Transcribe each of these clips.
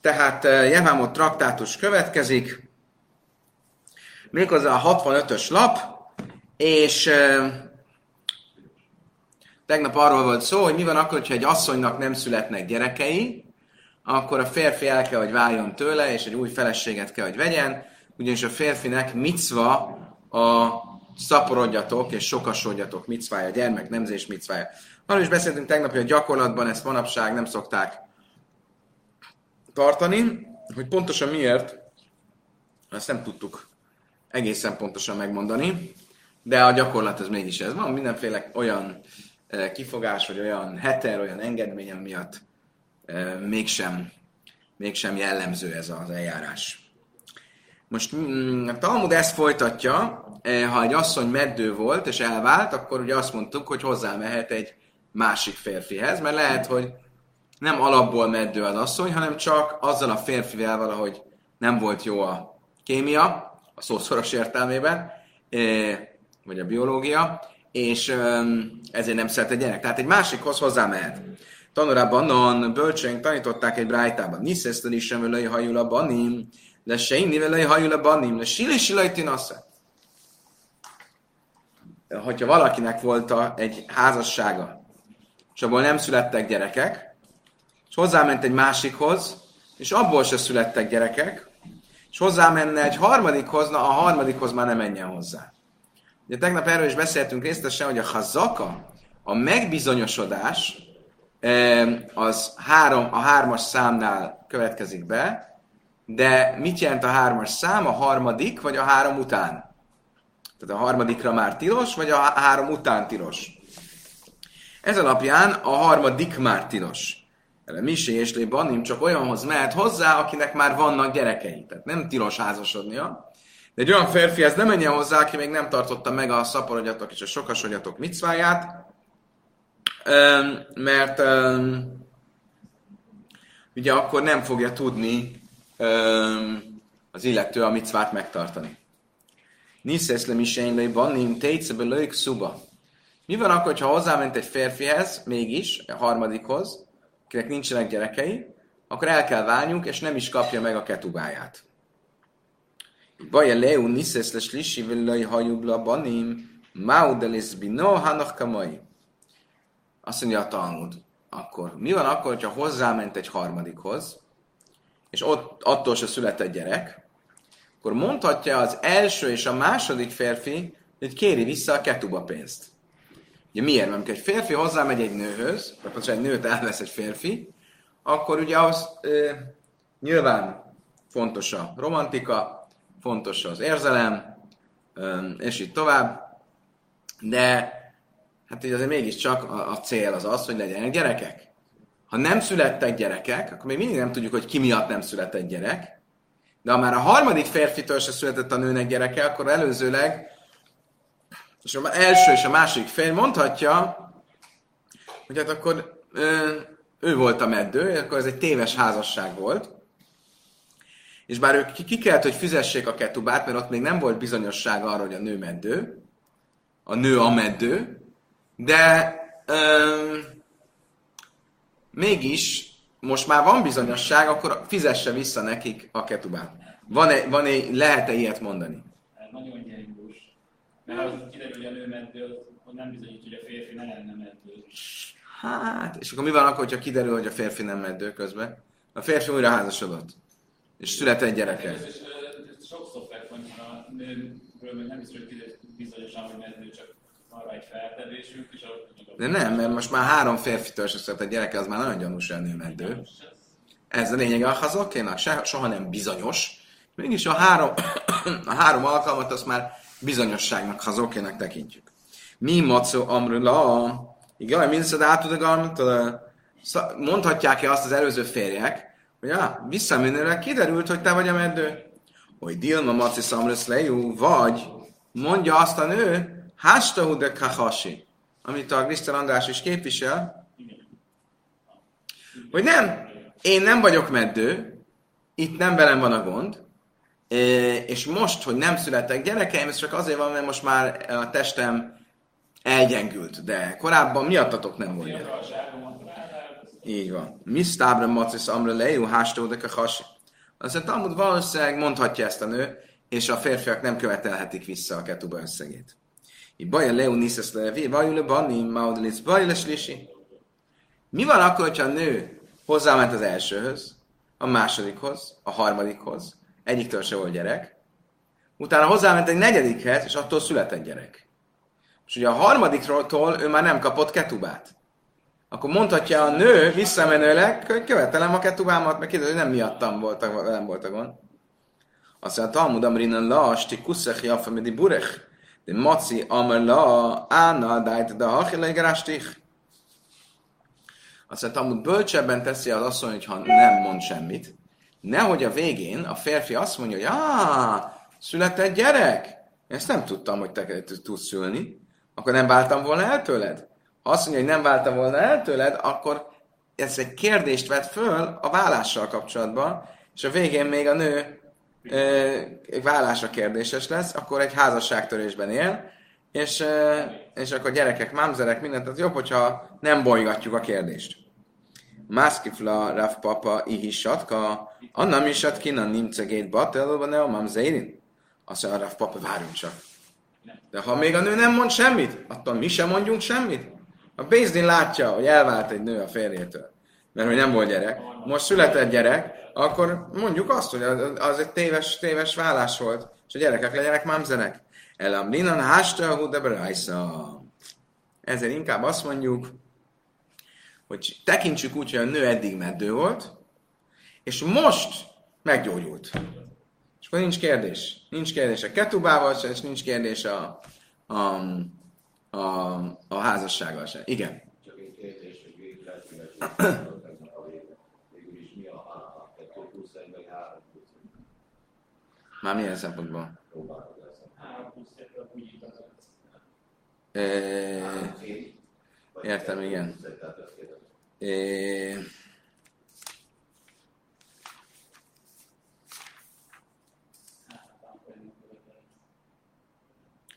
Tehát Jevámot traktátus következik, méghozzá a 65-ös lap, és tegnap arról volt szó, hogy mi van akkor, hogyha egy asszonynak nem születnek gyerekei, akkor a férfi el kell, hogy váljon tőle, és egy új feleséget kell, hogy vegyen, ugyanis a férfinek micva a szaporodjatok és sokasodjatok micvája, gyermek nemzés micvája. Arról is beszéltünk tegnap, hogy a gyakorlatban ezt manapság nem szokták tartani, hogy pontosan miért, ezt nem tudtuk egészen pontosan megmondani, de a gyakorlat ez mégis ez. Van mindenféle olyan eh, kifogás, vagy olyan heter, olyan engedmény, miatt eh, mégsem, mégsem jellemző ez az eljárás. Most mm, a Talmud ezt folytatja, eh, ha egy asszony meddő volt és elvált, akkor ugye azt mondtuk, hogy hozzá mehet egy másik férfihez, mert lehet, hogy nem alapból meddő az asszony, hanem csak azzal a férfivel valahogy nem volt jó a kémia, a szószoros értelmében, vagy a biológia, és ezért nem szeret egy gyerek. Tehát egy másikhoz hozzá mehet. Tanulában non bölcsőink tanították egy brájtában. Niszesztel is sem vele hajul a banim, de se inni vele hajul a banim, de sili silajtin Hogyha valakinek volt a, egy házassága, és abból nem születtek gyerekek, és hozzáment egy másikhoz, és abból se születtek gyerekek, és hozzámenne egy harmadikhoz, na a harmadikhoz már nem menjen hozzá. Ugye tegnap erről is beszéltünk részletesen, hogy a hazaka, a megbizonyosodás, az három, a hármas számnál következik be, de mit jelent a hármas szám? A harmadik, vagy a három után? Tehát a harmadikra már tilos, vagy a három után tilos? Ez alapján a harmadik már tilos. Misé és Banim csak olyanhoz mehet hozzá, akinek már vannak gyerekei. Tehát nem tilos házasodnia. De egy olyan férfi ez nem menjen hozzá, aki még nem tartotta meg a szaporodjatok és a sokasodjatok micváját, mert ugye akkor nem fogja tudni az illető a micvát megtartani. Niszesz le misénylei banim tétszebe lők szuba. Mi van akkor, ha hozzáment egy férfihez, mégis, a harmadikhoz, akinek nincsenek gyerekei, akkor el kell válniuk, és nem is kapja meg a ketubáját. Baja leu niszesz les lisi villai hajubla banim, maudelis bino hanach kamai. Azt mondja a Talmud. Akkor mi van akkor, hogyha hozzáment egy harmadikhoz, és ott attól se született gyerek, akkor mondhatja az első és a második férfi, hogy kéri vissza a ketuba pénzt. Ugye miért? Mert amikor egy férfi hozzámegy egy nőhöz, vagy pontosan egy nőt elvesz egy férfi, akkor ugye az ö, nyilván fontos a romantika, fontos az érzelem, ö, és így tovább, de hát így azért mégiscsak a, a cél az az, hogy legyenek gyerekek. Ha nem születtek gyerekek, akkor még mindig nem tudjuk, hogy ki miatt nem született gyerek, de ha már a harmadik férfitől se született a nőnek gyereke, akkor előzőleg és az első és a másik fél mondhatja, hogy hát akkor ő volt a meddő, akkor ez egy téves házasság volt, és bár ők ki, kellett, hogy fizessék a ketubát, mert ott még nem volt bizonyosság arra, hogy a nő meddő, a nő a meddő, de ö, mégis most már van bizonyosság, akkor fizesse vissza nekik a ketubát. Van-e, van-e, lehet-e ilyet mondani? Nagyon mert az kiderül, hogy a nő meddő, hogy nem bizonyít, hogy a férfi ne lenne meddő. Hát, és akkor mi van akkor, hogyha kiderül, hogy a férfi nem meddő közben? A férfi újra házasodott. És született egy gyereke. Ez, ez, ez sokszor hogy a nőről nem biztos, hogy bizonyosan, hogy meddő, csak arra egy feltevésünk, és a, De nem, mert most már három férfitől se született gyereke, az már nagyon gyanús, hogy meddő. Ez a lényeg a hazakénak, soha nem bizonyos. Mégis a három, a három alkalmat azt már bizonyosságnak, ha okének tekintjük. Mi macó amrula, igen, mindszed átudagam, mondhatják-e azt az előző férjek, hogy ah, visszamenőre kiderült, hogy te vagy a meddő. Hogy Dilma Maci Samresz lejú, vagy mondja azt a nő, Hástahu de Kahashi, amit a Krisztel András is képvisel, hogy nem, én nem vagyok meddő, itt nem velem van a gond, és most, hogy nem születtek gyerekeim, ez csak azért van, mert most már a testem elgyengült, de korábban miattatok nem volt. Így van. Mi sztábra macis amra lejú, hástódek a hasi. Aztán Talmud valószínűleg mondhatja ezt a nő, és a férfiak nem követelhetik vissza a ketuba összegét. Így baja leu niszesz levi, bajú le bani, maudlic, bajú le slisi. Mi van akkor, hogyha a nő hozzáment az elsőhöz, a másodikhoz, a harmadikhoz, egyiktől se volt gyerek, utána hozzáment egy negyedikhez, és attól született gyerek. És ugye a harmadiktól ő már nem kapott ketubát. Akkor mondhatja a nő visszamenőleg, hogy követelem a ketubámat, mert kérdez, hogy nem miattam volt, velem volt a gond. Azt mondja, Talmud amrinan la, asti kuszech jafa midi burech, de maci amar la, ána, dájt, de hachilegerástik. Azt mondja, Talmud bölcsebben teszi az asszony, hogyha nem mond semmit. Nehogy a végén a férfi azt mondja, hogy született gyerek. Ezt nem tudtam, hogy te tudsz szülni. Akkor nem váltam volna el tőled? Ha azt mondja, hogy nem váltam volna el tőled, akkor ez egy kérdést vet föl a vállással kapcsolatban, és a végén még a nő e, vállása kérdéses lesz, akkor egy házasságtörésben él, és, e, és akkor gyerekek, mámzerek, mindent, az jobb, hogyha nem bolygatjuk a kérdést. Mászkifla Rav Papa ihisatka, annam isat kina nimcegét batelóba ne a mamzeirin. Azt mondja, Rav Papa, várjunk csak. De ha még a nő nem mond semmit, attól mi sem mondjunk semmit. A Bézdin látja, hogy elvált egy nő a férjétől, mert hogy nem volt gyerek, most született gyerek, akkor mondjuk azt, hogy az egy téves, téves vállás volt, és a gyerekek legyenek mámzenek. Elam linan hásta hudebraisa. Ezért inkább azt mondjuk, hogy tekintsük úgy, hogy a nő eddig meddő volt, és most meggyógyult. És akkor nincs kérdés. Nincs kérdés a ketubával és nincs kérdés a, a, a, a házassággal sem. Igen. Csak egy kérdés, hogy végül végül is mi a, a 2 plusz 1 vagy 3 plusz 1. Már milyen szempontból? Értem, igen. É...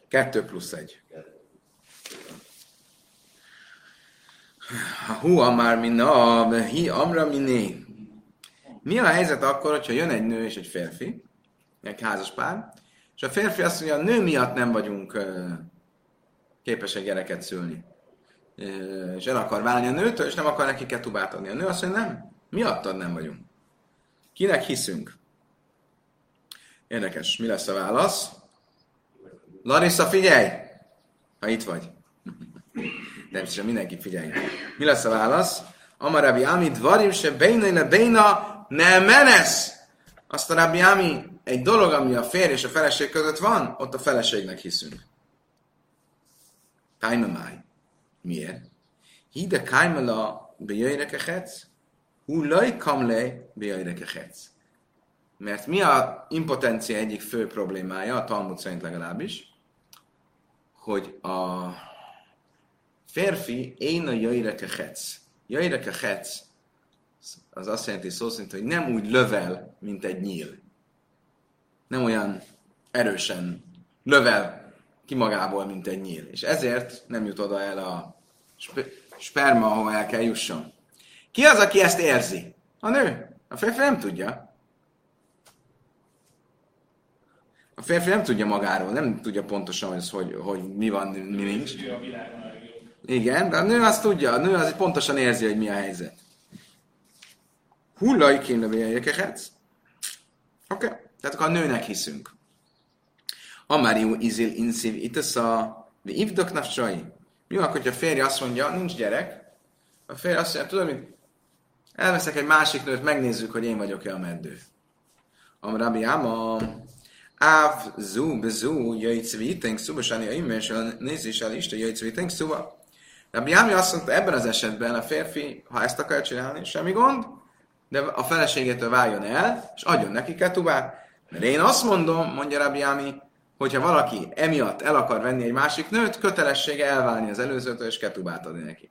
Kettő plusz egy. Hú, amár minna, hi amra miné. Mi a helyzet akkor, hogyha jön egy nő és egy férfi, egy házas pár, és a férfi azt mondja, a nő miatt nem vagyunk képesek gyereket szülni. És el akar válni a nőtől, és nem akar neki ketubát adni. A nő azt mondja, nem, miattad nem vagyunk. Kinek hiszünk? Érdekes, mi lesz a válasz? Larissa, figyelj! Ha itt vagy. Természetesen mindenki figyeljen. Mi lesz a válasz? Amarabi Ami dvarim se beina le beina ne menes. Azt a Rabbi Ami, egy dolog, ami a férj és a feleség között van, ott a feleségnek hiszünk. Kaimamáj. Miért? Hide kaimala bejöjjre kehetsz, hú laj kamle bejöjjre kehetsz. Mert mi a impotencia egyik fő problémája, a Talmud szerint legalábbis, hogy a férfi én a jöjreke hetsz. Jöjreke hetsz az azt jelenti szó szerint, hogy nem úgy lövel, mint egy nyíl. Nem olyan erősen lövel ki magából, mint egy nyíl. És ezért nem jut oda el a sperma, ahova el kell jusson. Ki az, aki ezt érzi? A nő. A férfi nem tudja. A férfi nem tudja magáról, nem tudja pontosan, hogy, hogy, hogy mi van, mi nincs. Igen, de a nő azt tudja, a nő az pontosan érzi, hogy mi a helyzet. Hullai kéne véljékehetsz? Oké, okay. tehát akkor a nőnek hiszünk. Amáriú izil inszív itasza, de ivdok nafcsai. Mi van, hogyha a férje azt mondja, nincs gyerek, a férje azt mondja, tudod mit? Elveszek egy másik nőt, megnézzük, hogy én vagyok-e a meddő. Amrabi Áma, Áv, zú, bezú, jöjjtsz vitenk, szubasani, a immers, nézés el Isten, jöjjtsz vitenk, szuba. Rabbi Ámi azt mondta, ebben az esetben a férfi, ha ezt akar csinálni, semmi gond, de a feleségétől váljon el, és adjon neki ketubát. Mert én azt mondom, mondja Rabbi Ámi, hogyha valaki emiatt el akar venni egy másik nőt, kötelessége elválni az előzőtől, és ketubát adni neki.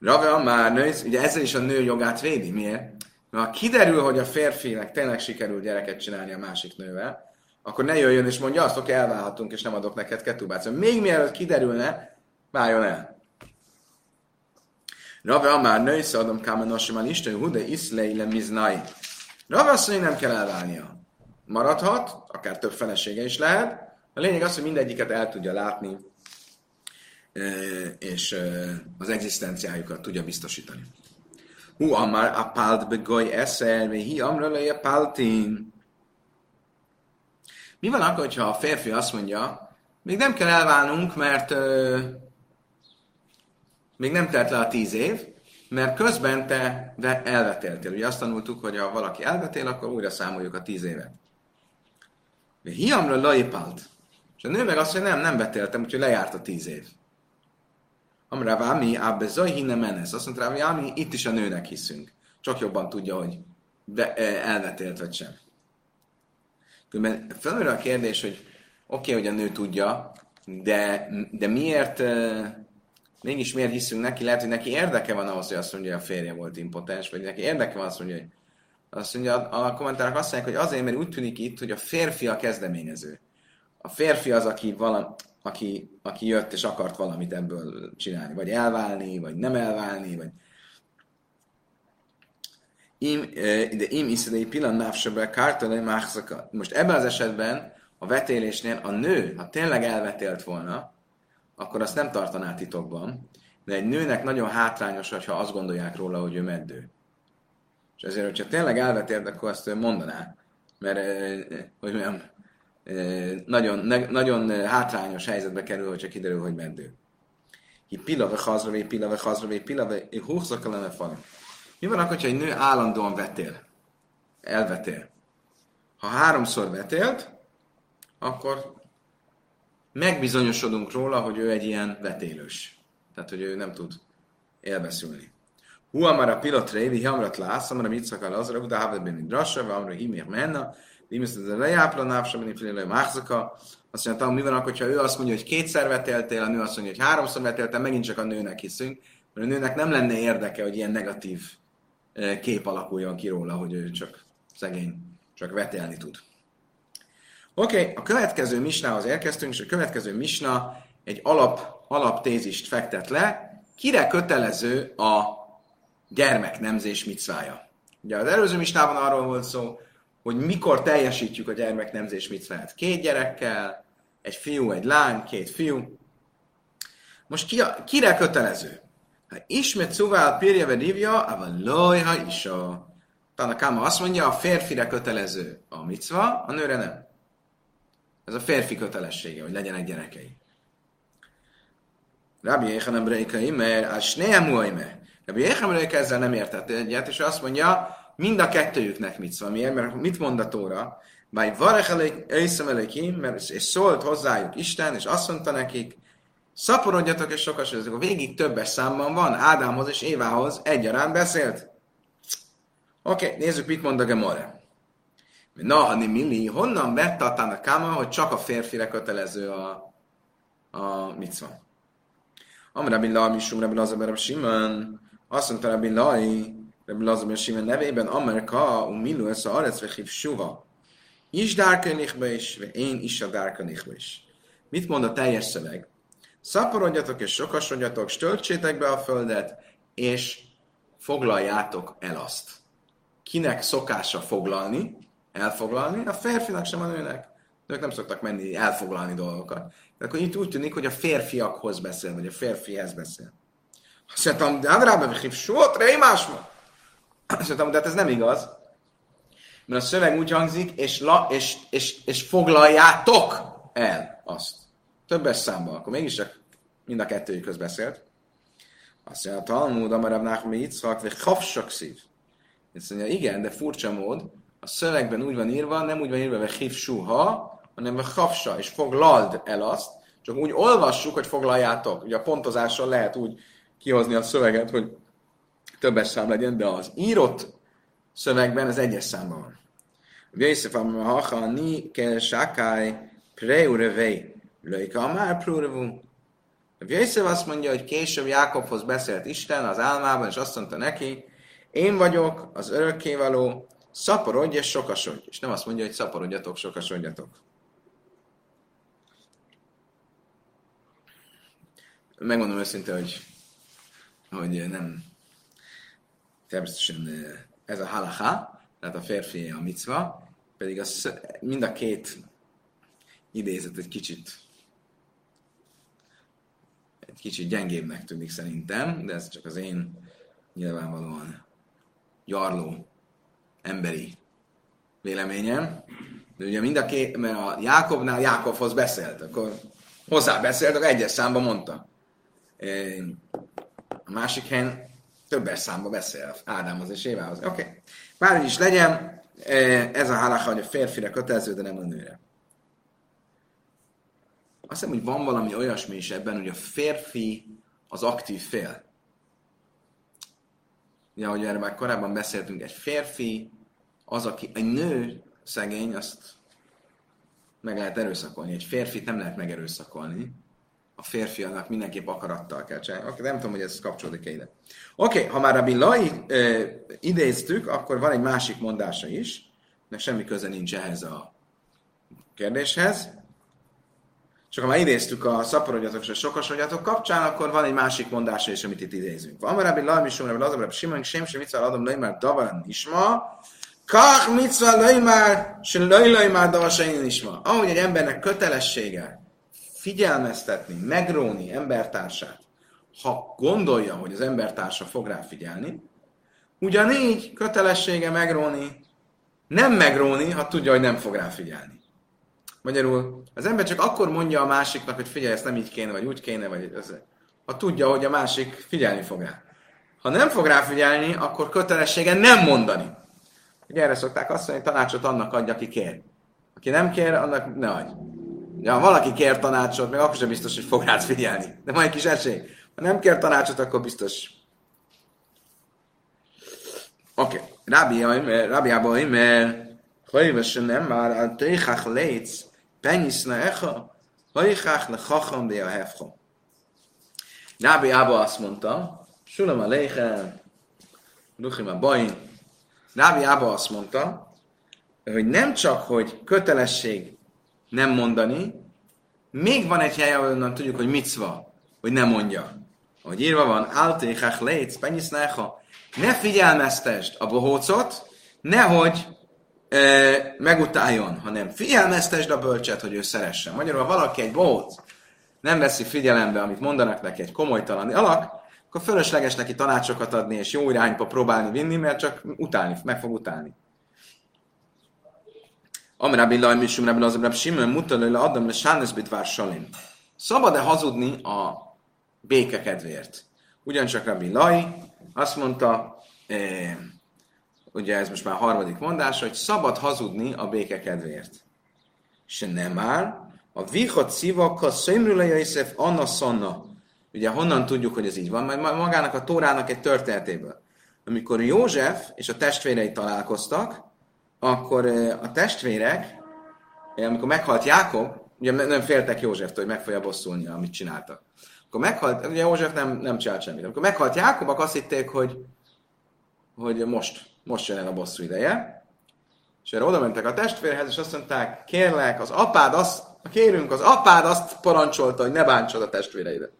Rave már nő, ugye ezzel is a nő jogát védi. Miért? Mert ha kiderül, hogy a férfinek tényleg sikerül gyereket csinálni a másik nővel, akkor ne jöjjön és mondja azt, hogy elválhatunk, és nem adok neked ketubát. Szóval még mielőtt kiderülne, váljon el. Rave Amár nősz adom kámen asimán Isten, hude iszlei le miznai. Rave azt mondja, nem kell elválnia. Maradhat, akár több felesége is lehet. A lényeg az, hogy mindegyiket el tudja látni, és az egzisztenciájukat tudja biztosítani. Hu amar apált begoly eszel, hi amra a páltin. Mi van akkor, ha a férfi azt mondja, még nem kell elválnunk, mert még nem telt le a tíz év, mert közben te elvetéltél. Ugye azt tanultuk, hogy ha valaki elvetél, akkor újra számoljuk a tíz évet. Hiamra laipált. És a nő meg azt mondja, nem, nem vetéltem, úgyhogy lejárt a tíz év. Amra vámi, ábbe zajhine menesz. Azt mondta Rámi, itt is a nőnek hiszünk. Csak jobban tudja, hogy be, elvetélt vagy sem. Különben felmerül a kérdés, hogy oké, okay, hogy a nő tudja, de, de miért, mégis miért hiszünk neki? Lehet, hogy neki érdeke van ahhoz, hogy azt mondja, hogy a férje volt impotens, vagy neki érdeke van azt mondja, hogy azt mondja, a kommentárok azt mondják, hogy azért, mert úgy tűnik itt, hogy a férfi a kezdeményező. A férfi az, aki, valami, aki, aki jött és akart valamit ebből csinálni, vagy elválni, vagy nem elválni, vagy Im, de im iszedei pillan návsebe kártale máxaka. Most ebben az esetben a vetélésnél a nő, ha tényleg elvetélt volna, akkor azt nem tartaná titokban, de egy nőnek nagyon hátrányos, ha azt gondolják róla, hogy ő meddő. És ezért, hogyha tényleg elvetélt, akkor azt mondaná. Mert, hogy mondjam, nagyon, nagyon hátrányos helyzetbe kerül, hogyha kiderül, hogy meddő. Hi pilave hazravé, pilave hazravé, pilave, húszak lenne falim. Mi van akkor, ha egy nő állandóan vetél? Elvetél. Ha háromszor vetélt, akkor megbizonyosodunk róla, hogy ő egy ilyen vetélős. Tehát, hogy ő nem tud élveszülni. Hu amara pilot révi, hamrat lász, amara mit szakal azra, de havet beni drassa, vagy amara himir menna, Dimis a lejápla návsa, beni filélő máxaka. Azt mondja, mi van akkor, ha ő azt mondja, hogy kétszer vetéltél, a nő azt mondja, hogy háromszor vetéltél, megint csak a nőnek hiszünk, mert a nőnek nem lenne érdeke, hogy ilyen negatív kép alakuljon ki róla, hogy ő csak szegény, csak vetelni tud. Oké, okay, a következő misnához érkeztünk, és a következő misna egy alap, alaptézist fektet le, kire kötelező a gyermeknemzés micvája. Ugye az előző misnában arról volt szó, hogy mikor teljesítjük a gyermeknemzés micváját. Két gyerekkel, egy fiú, egy lány, két fiú. Most ki a, kire kötelező? Ha ismét szuvál pirjeve rívja, ava is a... Tanakáma azt mondja, a férfire kötelező a micva, a nőre nem. Ez a férfi kötelessége, hogy legyenek gyerekei. Rabbi Yechanem Breikai, mert a Snehem Uajme. Rabbi Yechanem ezzel nem értett egyet, és azt mondja, mind a kettőjüknek micva. Miért? Mert mit mond a Tóra? Báj varech elég, mert és szólt hozzájuk Isten, és azt mondta nekik, Szaporodjatok és sokasodjatok. A végig többes számban van. Ádámhoz és Évához egyaránt beszélt. Oké, okay, nézzük, mit mond a Gemore. Na, hani milli, honnan vett a káma, hogy csak a férfire kötelező a, a micva? Am Rabbi Lai, Misum Rabbi Lazar Rabbi Simon, azt mondta Rabbi Lai, Rabbi Lazar Simon nevében, Amerika, um milu ez a arec vechív suha. Is dárkönichbe is, én is a dárkönichbe is. Mit mond a teljes szöveg? Szaporodjatok és sokasodjatok, stöltsétek be a földet, és foglaljátok el azt. Kinek szokása foglalni, elfoglalni? A férfinak sem a nőnek. Nők nem szoktak menni elfoglalni dolgokat. De akkor itt úgy tűnik, hogy a férfiakhoz beszél, vagy a férfihez beszél. Mondtam, de Adrába hív sót, rémásma. Azt mondtam, de ez nem igaz. Mert a szöveg úgy hangzik, és, la, és, és, és foglaljátok el azt. Többes számban, akkor mégiscsak mind a kettőjükhöz beszélt. Azt mondja, a Talmud, Amarav Nachmi Yitzhak, vagy Hafsak szív. Azt mondja, igen, de furcsa mód, a szövegben úgy van írva, nem úgy van írva, hogy hív suha, hanem hogy hafsa, és foglald el azt, csak úgy olvassuk, hogy foglaljátok. Ugye a pontozással lehet úgy kihozni a szöveget, hogy többes szám legyen, de az írott szövegben az egyes számban van. Vészef, ha ni ke sakai preurevei. Löjka már prúrvú. Jöjszev azt mondja, hogy később Jákobhoz beszélt Isten az álmában, és azt mondta neki, én vagyok az örökkévaló, szaporodj és sokasodj. És nem azt mondja, hogy szaporodjatok, sokasodjatok. Megmondom őszintén, hogy, hogy nem, természetesen ez a halacha, tehát a férfi a micva, pedig az, mind a két idézet egy kicsit egy kicsit gyengébbnek tűnik szerintem, de ez csak az én nyilvánvalóan jarló emberi véleményem. De ugye mind a két, mert a Jákobnál Jákobhoz beszélt, akkor hozzá beszélt, akkor egyes számba mondta. A másik helyen többes számba beszél Ádámhoz és Évához. Oké. Okay. Bárhogy is legyen, ez a halacha, hogy a férfire kötelező, de nem a nőre. Azt hiszem, hogy van valami olyasmi is ebben, hogy a férfi az aktív fél. Ugye, ahogy erre már korábban beszéltünk, egy férfi az, aki, egy nő szegény, azt meg lehet erőszakolni. Egy férfit nem lehet megerőszakolni. A férfianak mindenképp akarattal kell csinálni. Okay, nem tudom, hogy ez kapcsolódik-e ide. Oké, okay, ha már a Billai e, idéztük, akkor van egy másik mondása is, meg semmi köze nincs ehhez a kérdéshez. Csak ha már idéztük a szaporodjatok és a sokasodjatok kapcsán, akkor van egy másik mondása is, amit itt idézünk. Van már Laj Misum, Rabbi Lazar, Simon, Sem, Sem, Mitzvah, Adam, Leimár, Davan, Isma, Kach, Mitzvah, Leimár, Se, Laj, Leimár, Davan, Isma. Ahogy egy embernek kötelessége figyelmeztetni, megróni embertársát, ha gondolja, hogy az embertársa fog rá figyelni, ugyanígy kötelessége megróni, nem megróni, ha tudja, hogy nem fog rá figyelni. Magyarul az ember csak akkor mondja a másiknak, hogy figyelj, ezt nem így kéne, vagy úgy kéne, vagy ez, ha tudja, hogy a másik figyelni fog rá. Ha nem fog rá figyelni, akkor kötelessége nem mondani. Ugye erre szokták azt mondani, hogy tanácsot annak adja, aki kér. Aki nem kér, annak ne adj. Ja, valaki kér tanácsot, még akkor sem biztos, hogy fog rád figyelni. De majd egy kis esély. Ha nem kér tanácsot, akkor biztos. Oké. Okay. Rabbi Abba Imer, Hajvesen nem már a teichach létsz, Penyis echa, hajchach le chacham be a hefcha. Nábi Ába azt mondta, Sulam a léchen, Ruchim a bain. Nábi Ába azt mondta, hogy nem csak, hogy kötelesség nem mondani, még van egy hely, ahol tudjuk, hogy micva, hogy nem mondja. Ahogy írva van, Altéchach létsz, Penyis echa, ne figyelmeztest a bohócot, nehogy megutáljon, hanem figyelmeztesd a bölcset, hogy ő szeressen. Magyarul, ha valaki egy bohóc nem veszi figyelembe, amit mondanak neki egy komolytalan alak, akkor fölösleges neki tanácsokat adni, és jó irányba próbálni vinni, mert csak utálni, meg fog utálni. Amrabi Laj Misum Rabbi Lazar Rabbi Simon mutalő le adom le Sánesbit vár Salim. Szabad-e hazudni a béke kedvéért? Ugyancsak Rabbi Laj azt mondta, eh, ugye ez most már a harmadik mondás, hogy szabad hazudni a béke kedvéért. Se nem már, a vihot szivaka szömrüle Jöjszef Anna Szanna. Ugye honnan tudjuk, hogy ez így van? Majd magának a Tórának egy történetéből. Amikor József és a testvérei találkoztak, akkor a testvérek, amikor meghalt Jákob, ugye nem féltek Józseftől, hogy meg fogja bosszulni, amit csináltak. Akkor meghalt, ugye József nem, nem csinált semmit. Amikor meghalt Jákob, akkor azt hitték, hogy, hogy most most jön el a bosszú ideje. És erre oda mentek a testvérhez, és azt mondták, kérlek, az apád azt, kérünk, az apád azt parancsolta, hogy ne bántsad a testvéreidet.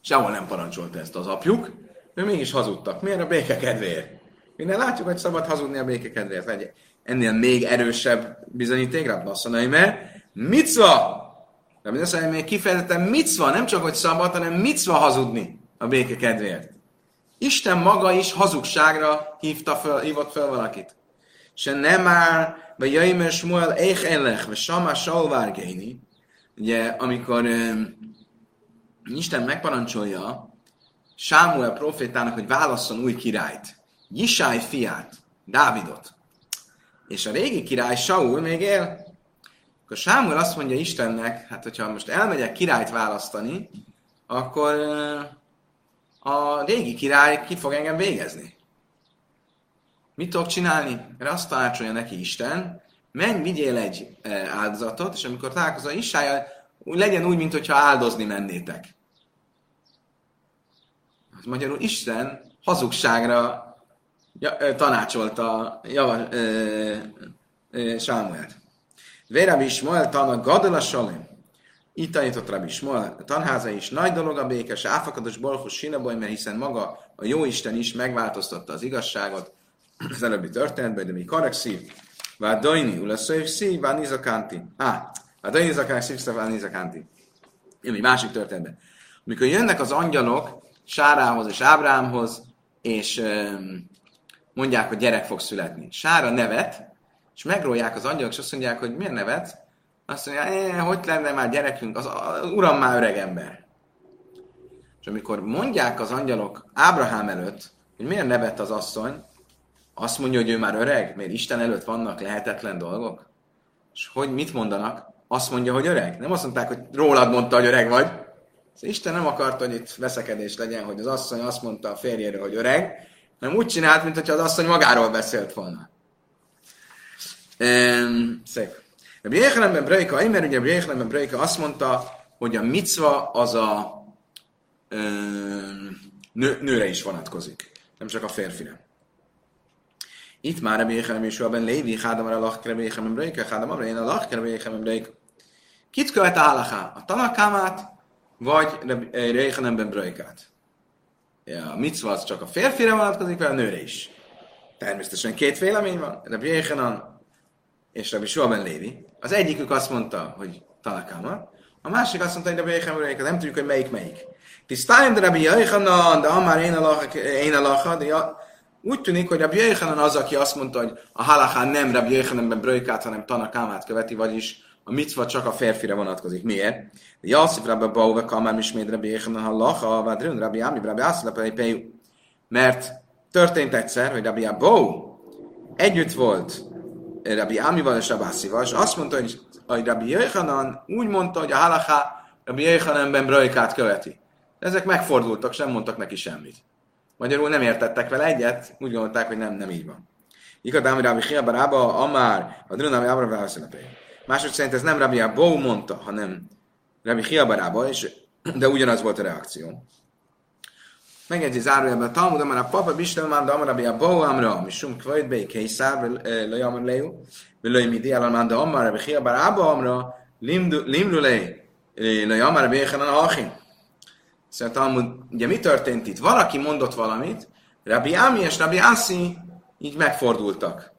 Sehol nem parancsolta ezt az apjuk, ő mégis hazudtak. Miért a béke kedvéért? Minden látjuk, hogy szabad hazudni a béke kedvéért. Ennél még erősebb bizonyíték, Rabbi azt mondani, mert micva! De azt mondja, még kifejezetten micva, nem csak, hogy szabad, hanem micva hazudni a béke kedvéért. Isten maga is hazugságra hívta fel, hívott fel valakit. Se nem már, vagy Jaimer Smuel Eich Elech, vagy Sama Salvárgéni, ugye, amikor um, Isten megparancsolja Sámuel profétának, hogy válasszon új királyt, Jisáj fiát, Dávidot, és a régi király Saul még él, akkor Sámuel azt mondja Istennek, hát hogyha most elmegyek királyt választani, akkor a régi király ki fog engem végezni. Mit tudok csinálni? Mert azt tanácsolja neki Isten, menj, vigyél egy áldozatot, és amikor találkozol Isája, legyen úgy, mintha áldozni mennétek. Hát magyarul Isten hazugságra ja, tanácsolta java, e, e, Sámuelt. Vérabi Ismael tana gadol a salim. Így tanított Rabbi a tanháza is nagy dolog a béke, se áfakados bolfos sinaboly, mert hiszen maga a Jóisten is megváltoztatta az igazságot az előbbi történetben, de mi korrekszív. Vár dojni, ula szöjv szív, vár nizakanti. Á, vár dojni zakák szívszta, vár nizakanti. Egy másik történetben. Amikor jönnek az angyalok Sárához és Ábrámhoz, és um, mondják, hogy gyerek fog születni. Sára nevet, és megrólják az angyalok, és azt mondják, hogy miért nevet? Azt mondja, hogy lenne már gyerekünk, az, az uram már öreg ember. És amikor mondják az angyalok Ábrahám előtt, hogy miért nevet az asszony, azt mondja, hogy ő már öreg, mert Isten előtt vannak lehetetlen dolgok. És hogy mit mondanak? Azt mondja, hogy öreg. Nem azt mondták, hogy rólad mondta, hogy öreg vagy. Az Isten nem akarta, hogy itt veszekedés legyen, hogy az asszony azt mondta a férjéről, hogy öreg, hanem úgy csinált, mintha az asszony magáról beszélt volna. Um, szép. Rabbi Jéhelemben Breika, mert ugye Rabbi Jéhelemben Breika azt mondta, hogy a micva az a um, nő, nőre is vonatkozik, nem csak a férfire. Itt már Rabbi Jéhelem és Rabben Lévi, Hádam a lach Rabbi Jéhelem Breika, Hádam a én a lach Rabbi Jéhelem Breika. Kit követ a halaká? A tanakámát, vagy Jéhelemben Breikát? Ja, a micva az csak a férfire vonatkozik, vagy a nőre is. Természetesen két vélemény van. Rabbi Jéhelem és Rabbi Suaben Lévi. Az egyikük azt mondta, hogy Tanakama, a másik azt mondta, hogy Rabbi Yechanan, nem tudjuk, hogy melyik melyik. Tisztáljam, de Rabbi Yechanan, de Amár én a lacha, de úgy tűnik, hogy Rabbi Yechanan az, aki azt mondta, hogy a halachán nem Rabbi Yechananben bröjkát, hanem Tanakámát követi, vagyis a mitva csak a férfire vonatkozik. Miért? Jasszif Rabbi Bauve Kamár Ismét Rabbi Yechanan halacha, Vadrun Rabbi Ami, Rabbi Asszilapelei Peju. Mert történt egyszer, hogy Rabbi Abou együtt volt Rabbi Amival és Rabászival, és azt mondta, hogy, Rabbi Jöjhanan úgy mondta, hogy a halaká Rabbi Jöjhananben brajkát követi. De ezek megfordultak, sem mondtak neki semmit. Magyarul nem értettek vele egyet, úgy gondolták, hogy nem, nem így van. Ikadám Rabbi Hiabarába, Amár, a Drunami Abra Válaszenepé. Mások szerint ez nem Rabbi Abou mondta, hanem Rabbi Hiabarába, és, de ugyanaz volt a reakció. Megjegyzi zárójelben a Talmud, a papa Bistem már, de amár a Bau Amra, mi sum kvajt be, készár, le amar leju, le mi di alamán, de amár a Bechia bar Abba Amra, limlu le, le amár a Bechen a Achim. Szóval Talmud, ugye mi történt itt? Valaki mondott valamit, Rabbi Ami és Rabbi Assi így megfordultak.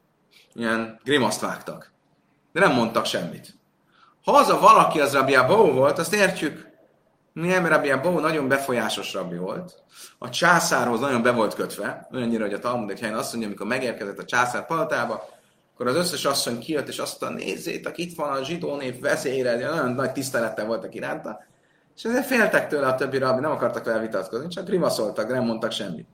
Ilyen grimaszt vágtak. De nem mondtak semmit. Ha az a valaki az Rabbi Abou volt, azt értjük. Nem, Rabbi Abou nagyon befolyásos rabbi volt. A császárhoz nagyon be volt kötve, olyannyira, hogy a Talmud egy helyen azt mondja, amikor megérkezett a császár palatába, akkor az összes asszony kijött, és azt mondta, nézzétek, itt van a zsidó nép vezére, nagyon nagy tisztelettel voltak iránta, és ezért féltek tőle a többi rabbi, nem akartak vele vitatkozni, csak grimaszoltak, nem mondtak semmit.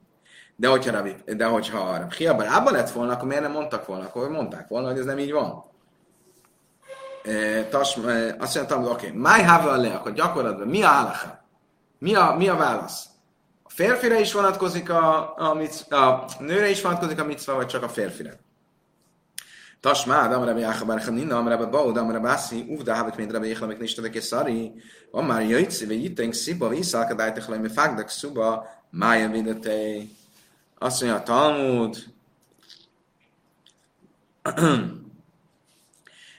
De hogyha, rabbi, de hogyha Hiabar lett volna, akkor miért nem mondtak volna? Akkor mondták volna, hogy ez nem így van. Tas, azt mondtam, hogy oké, okay, máj le, akkor gyakorlatban mi a halacha? Mi a, mi a válasz? A férfire is vonatkozik a, a, mic, a nőre is vonatkozik a micva, vagy csak a férfire? Tasmá, de amire Jáha Barcha Nina, amire Bau, de amire Bászi, uvda havik mint Rabbi Jéhala, mikor Nistadek és Szari, van már jöjtszi, vagy jöjtünk sziba, visszalkadájtek le, mi fagdak szuba, mája videtei. Azt mondja a Talmud,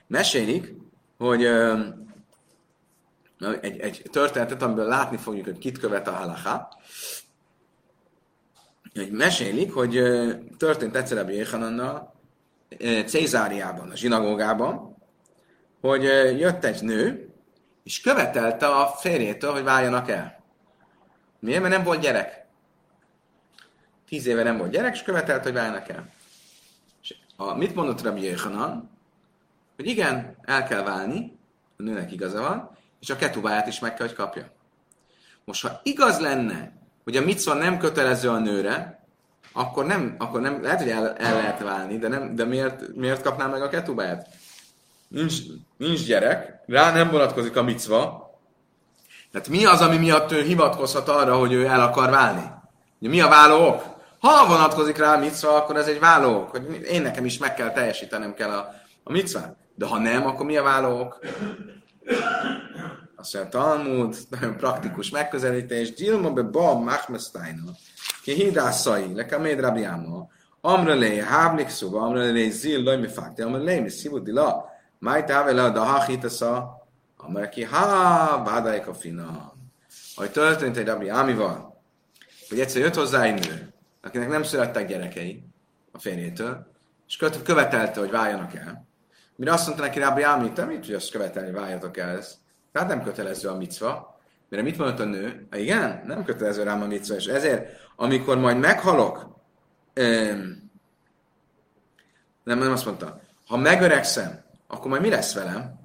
mesélik, hogy egy, egy történetet, amiből látni fogjuk, hogy kit követ a halaká. Hogy mesélik, hogy történt egyszer a Jéhanannal Cézáriában, a zsinagógában, hogy jött egy nő, és követelte a férjétől, hogy váljanak el. Miért? Mert nem volt gyerek. Tíz éve nem volt gyerek, és követelte, hogy váljanak el. És a, mit mondott Rabbi Jéhanan? Hogy igen, el kell válni, a nőnek igaza van, és a ketubáját is meg kell, hogy kapja. Most, ha igaz lenne, hogy a micva nem kötelező a nőre, akkor nem, akkor nem lehet, hogy el, el lehet válni, de, nem, de miért, miért kapná meg a ketubáját? Nincs, nincs gyerek, rá nem vonatkozik a micva, tehát mi az, ami miatt ő hivatkozhat arra, hogy ő el akar válni? Mi a váló ok? Ha vonatkozik rá a micva, akkor ez egy váló ok, hogy én nekem is meg kell teljesítenem kell a, a micvát. De ha nem, akkor mi a válók? Azt mondja, Talmud, nagyon praktikus megközelítés. Gyilma be ba machmesztájna. Ki hidászai, leka méd rabjáma. Amra lé, háblik szuba, amra lé, zil, loj mi fakti, amra lé, mi szívud dila. Máj táve le a dahachítasza. Amerki, ha, vádáik a fina. Ahogy történt egy rabbi Ámival, hogy egyszer jött hozzá egy nő, akinek nem születtek gyerekei a férjétől, és követelte, hogy váljanak el. Mire azt mondta neki Rabbi Ámi, te mit tudsz követelni, váljatok el ez? Tehát nem kötelező a micva. Mire mit mondott a nő? Ha igen, nem kötelező rám a micva, és ezért, amikor majd meghalok, öm, nem, nem azt mondta, ha megöregszem, akkor majd mi lesz velem?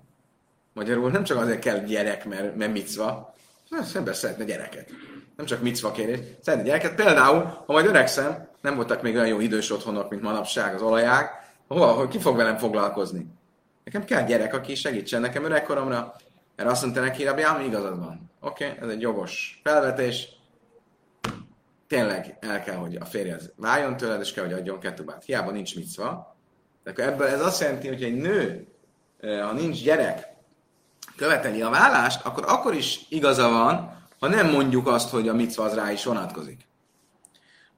Magyarul nem csak azért kell gyerek, mert, mert micva, az ember szeretne gyereket. Nem csak micva kérés, szeretne gyereket. Például, ha majd öregszem, nem voltak még olyan jó idős otthonok, mint manapság az olaják, hova, ki fog velem foglalkozni? Nekem kell gyerek, aki segítsen nekem öregkoromra. Erre azt mondta neki, Rabbi Ami igazad van. Oké, okay, ez egy jogos felvetés. Tényleg el kell, hogy a férjed váljon tőled, és kell, hogy adjon ketubát. Hiába nincs micva. De akkor ebből ez azt jelenti, hogy egy nő, ha nincs gyerek, követeli a vállást, akkor akkor is igaza van, ha nem mondjuk azt, hogy a micva az rá is vonatkozik.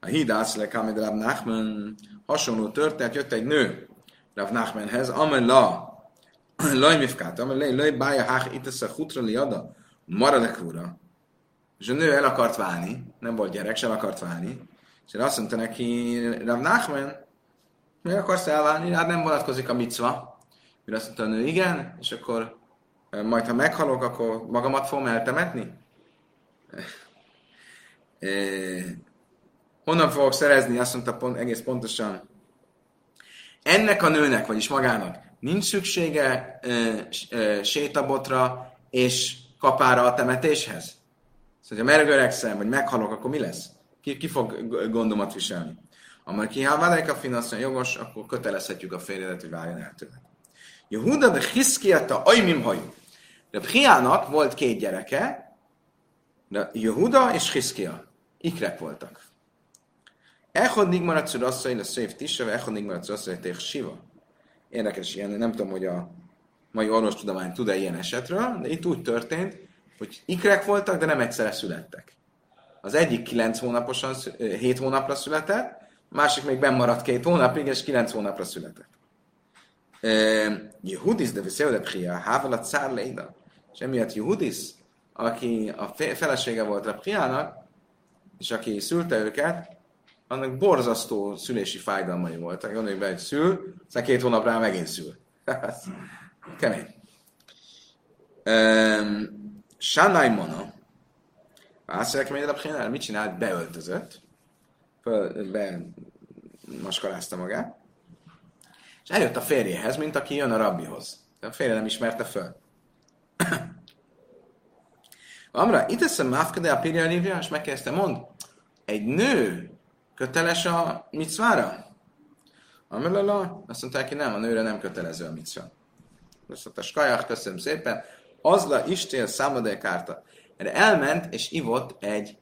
A hídász le Kamed Rav Nachman hasonló történet, jött egy nő Rav Nachmanhez, amely Laj mifkát, amely laj bája hák itt a hutra liada, maradek ura. És a nő el akart válni, nem volt gyerek, sem akart válni. És azt mondta neki, Rav Nachman, miért akarsz elválni? Hát nem vonatkozik a micva. Mire azt mondta a nő, igen, és akkor majd ha meghalok, akkor magamat fogom eltemetni? Honnan fogok szerezni? Azt mondta pont, egész pontosan. Ennek a nőnek, vagyis magának nincs szüksége sétabotra és kapára a temetéshez? Szóval, ha megöregszem, vagy meghalok, akkor mi lesz? Ki, ki fog gondomat viselni? Amar ki, ha a finanszírosan jogos, akkor kötelezhetjük a férjedet, hogy váljon el tőle. Jehuda de hiszkiata ajmim hajú. De Priának volt két gyereke, de Jehuda és Hiszkia. Ikrek voltak. Echod nigmarat szurasszai, a szév tiseve, echod nigmarat szurasszai, siva. Érdekes ilyen, nem tudom, hogy a mai orvostudomány tud-e ilyen esetről, de itt úgy történt, hogy ikrek voltak, de nem egyszerre születtek. Az egyik 9 hónaposan, 7 hónapra született, a másik még benn két hónapig, és 9 hónapra született. Jehudis viszeu de pria, hávala cár leida. És emiatt Jehudis, aki a felesége volt a priának, és aki szülte őket, annak borzasztó szülési fájdalmai voltak. Gondoljuk be, hogy szül, aztán két hónap rá megint szül. Kemény. Um, Sanai Mono, Vászolják még a mit csinált? Beöltözött, be maskarázta magát, és eljött a férjéhez, mint aki jön a rabbihoz. A férje nem ismerte föl. Amra, itt eszem máfkade a pirja és megkezdte, mond, egy nő köteles a micvára? Amelala, azt mondták, hogy nem, a nőre nem kötelező a micva. Azt mondta, skajach, köszönöm szépen. Azla istél számadékárta. Erre elment és ivott egy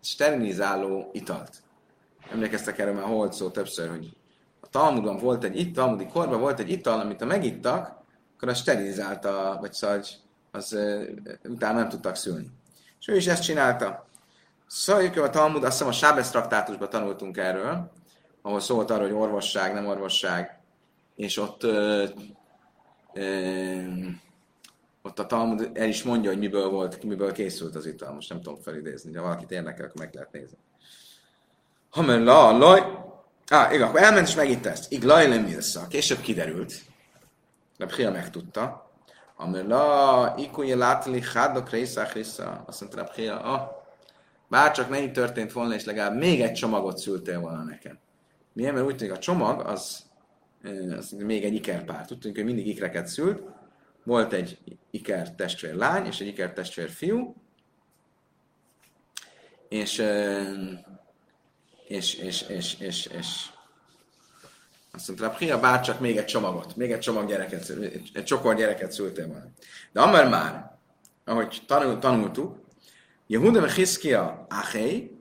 sterilizáló italt. Emlékeztek erre már holt szó többször, hogy a Talmudban volt egy itt, Talmudi korban volt egy ital, amit ha megittak, akkor az sterilizálta, vagy szóval az utána nem tudtak szülni. És ő is ezt csinálta. Szóval a Talmud, azt hiszem a Sábesz traktátusban tanultunk erről, ahol szólt arról, hogy orvosság, nem orvosság, és ott ö, ö, ott a Talmud el is mondja, hogy miből volt, miből készült az ital. Most nem tudom felidézni, de valakit érdekel, akkor meg lehet nézni. Hamer la, laj, Á, igen, akkor elment és megitt ezt. Iglaj le milsza. Később kiderült. De Pria megtudta. Amer la, ikuja látni, hádok részá. Azt mondta Pria, ah, bár csak így történt volna, és legalább még egy csomagot szültél volna nekem. Milyen, mert úgy tűnik a csomag az, az még egy ikerpár. Tudtunk, hogy mindig ikreket szült. Volt egy iker testvér lány, és egy iker testvér fiú. És, és, és, és, és, és azt mondta, Pria, bár csak még egy csomagot, még egy csomag gyereket, egy csokor gyereket szültél volna. De amár már, ahogy tanul, tanultuk, Jehuda és Hiszkia Achei,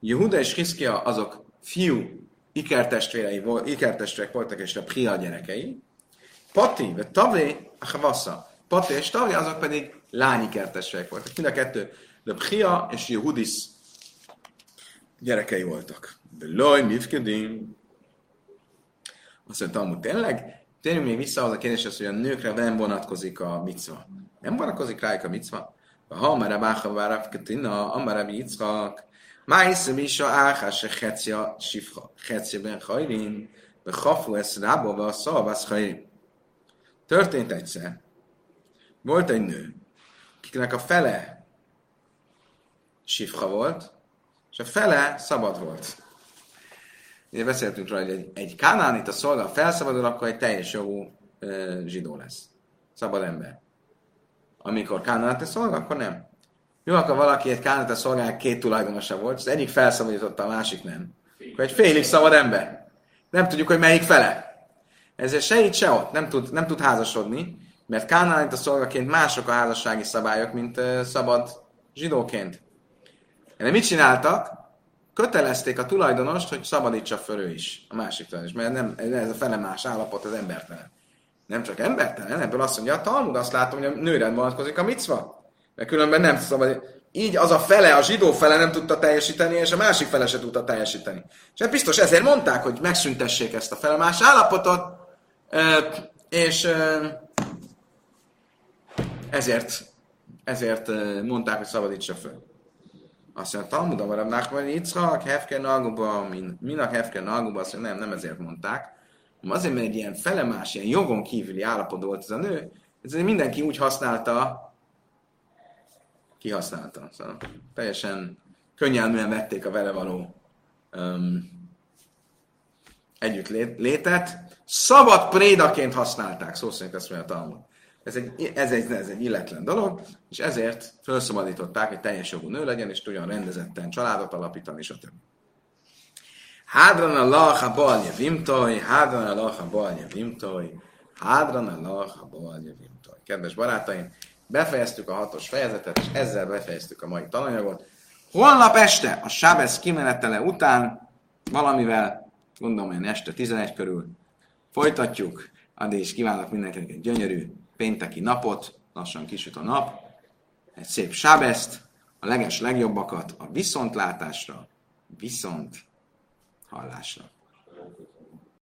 Jehuda és Hiszkia azok fiú ikertestvérei, ikertestvérek voltak, és a Pria gyerekei. Pati, vagy Tavé, a Havassa. Pati és Tavé, azok pedig lány ikertestvérek voltak. Mind a kettő, de Pria és Jehudis gyerekei voltak. De loj, mifkedim. Azt mondta, amúgy tényleg Térjünk még vissza az a kérdéshez, hogy a nőkre nem vonatkozik a micva. Nem vonatkozik rájuk a micva? Ha már a báha várav katina, amár a Yitzchak, májsz bisa áhá se hecia sifha, hecia ben hajrin, be hafu ez rába, be a szalvász hajrin. Történt egyszer, volt egy nő, akiknek a fele sifha volt, és a fele szabad volt. Ugye beszéltünk róla, hogy egy, egy kánánit a szolga felszabadul, akkor egy teljes jogú e, zsidó lesz. Szabad ember. Amikor kánánit a szolga, akkor nem. Jó, akkor valaki egy kánánit a szolgának két tulajdonosa volt, az egyik felszabadította, a másik nem. Akkor egy félig szabad ember. Nem tudjuk, hogy melyik fele. Ezért se itt, se ott. Nem tud, nem tud házasodni, mert kánánit a szolgaként mások a házassági szabályok, mint szabad zsidóként. De mit csináltak? kötelezték a tulajdonost, hogy szabadítsa föl ő is, a másik tulajdonos, mert nem, ez a fele állapot, az embertelen. Nem csak embertelen, ebből azt mondja, a Talmud azt látom, hogy a nőre vonatkozik a micva. Mert különben nem szabad. Így az a fele, a zsidó fele nem tudta teljesíteni, és a másik fele se tudta teljesíteni. És hát biztos ezért mondták, hogy megszüntessék ezt a fele más állapotot, és ezért, ezért mondták, hogy szabadítsa föl. Azt mondja, Talmud Amarab Nachman Yitzhak, Hefke Naguba, minak Hefke Naguba, azt mondja, nem, nem ezért mondták, azért, mert egy ilyen felemás, ilyen jogon kívüli állapot volt ez a nő, ezért mindenki úgy használta, kihasználta. Szóval teljesen könnyelműen vették a vele való um, együtt létet. Szabad prédaként használták, szó szerint ezt mondja a Talmud. Ez egy, ez, egy, ez egy illetlen dolog, és ezért felszabadították, hogy teljes jogú nő legyen, és tudjon rendezetten családot alapítani, stb. Hádran a laha balja vimtoj, hádran a laha balja vimtoj, hádran a laha balja vimtoj. Kedves barátaim, befejeztük a hatos fejezetet, és ezzel befejeztük a mai tananyagot. Holnap este, a Sábesz kimenetele után, valamivel, gondolom olyan este 11 körül, folytatjuk. Addig is kívánok mindenkinek egy gyönyörű pénteki napot, lassan kisüt a nap, egy szép sábeszt, a leges legjobbakat a viszontlátásra, viszont hallásra.